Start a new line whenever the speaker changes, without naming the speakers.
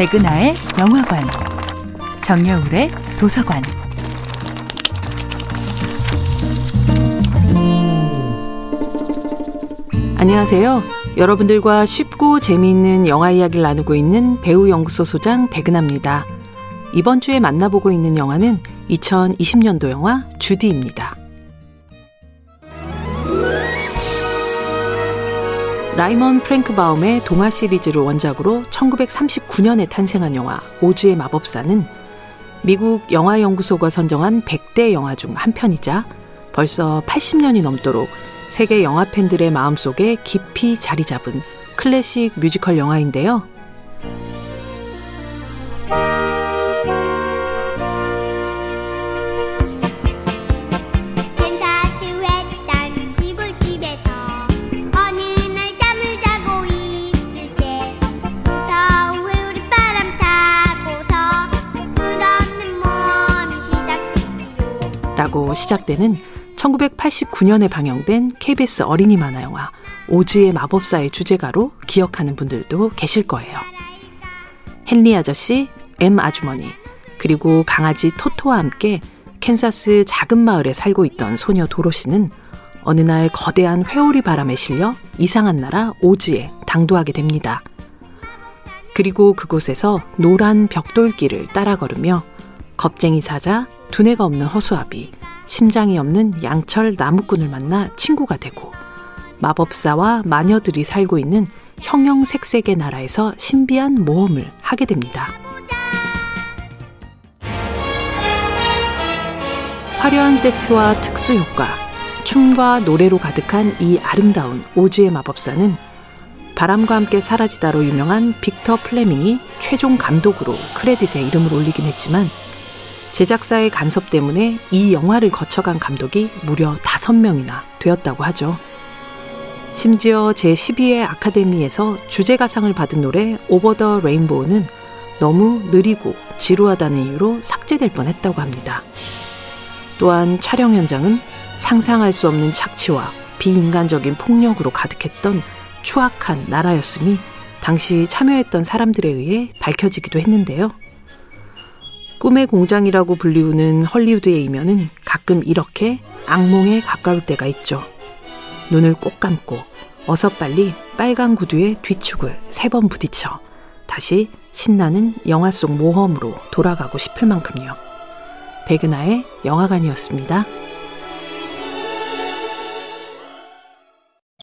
백은하의 영화관, 정여울의 도서관.
안녕하세요. 여러분들과 쉽고 재미있는 영화 이야기를 나누고 있는 배우 연구소 소장 백은하입니다. 이번 주에 만나보고 있는 영화는 2020년도 영화 주디입니다. 라이먼 프랭크 바움의 동화 시리즈를 원작으로 1939년에 탄생한 영화 오즈의 마법사는 미국 영화연구소가 선정한 100대 영화 중 한 편이자 벌써 80년이 넘도록 세계 영화 팬들의 마음속에 깊이 자리 잡은 클래식 뮤지컬 영화인데요. 라고 시작되는 1989년에 방영된 KBS 어린이 만화 영화 오즈의 마법사의 주제가로 기억하는 분들도 계실 거예요. 헨리 아저씨, 엠 아주머니, 그리고 강아지 토토와 함께 캔사스 작은 마을에 살고 있던 소녀 도로시는 어느 날 거대한 회오리 바람에 실려 이상한 나라 오즈에 당도하게 됩니다. 그리고 그곳에서 노란 벽돌길을 따라 걸으며 겁쟁이 사자, 두뇌가 없는 허수아비, 심장이 없는 양철 나무꾼을 만나 친구가 되고 마법사와 마녀들이 살고 있는 형형색색의 나라에서 신비한 모험을 하게 됩니다. 화려한 세트와 특수 효과, 춤과 노래로 가득한 이 아름다운 오즈의 마법사는 바람과 함께 사라지다로 유명한 빅터 플레밍이 최종 감독으로 크레딧에 이름을 올리긴 했지만 제작사의 간섭 때문에 이 영화를 거쳐간 감독이 무려 5명이나 되었다고 하죠. 심지어 제12회 아카데미에서 주제가상을 받은 노래 오버 더 레인보우는 너무 느리고 지루하다는 이유로 삭제될 뻔 했다고 합니다. 또한 촬영 현장은 상상할 수 없는 착취와 비인간적인 폭력으로 가득했던 추악한 나라였음이 당시 참여했던 사람들에 의해 밝혀지기도 했는데요. 꿈의 공장이라고 불리우는 헐리우드의 이면은 가끔 이렇게 악몽에 가까울 때가 있죠. 눈을 꼭 감고 어서 빨리 빨간 구두의 뒤축을 세 번 부딪혀 다시 신나는 영화 속 모험으로 돌아가고 싶을 만큼요. 백은하의 영화관이었습니다.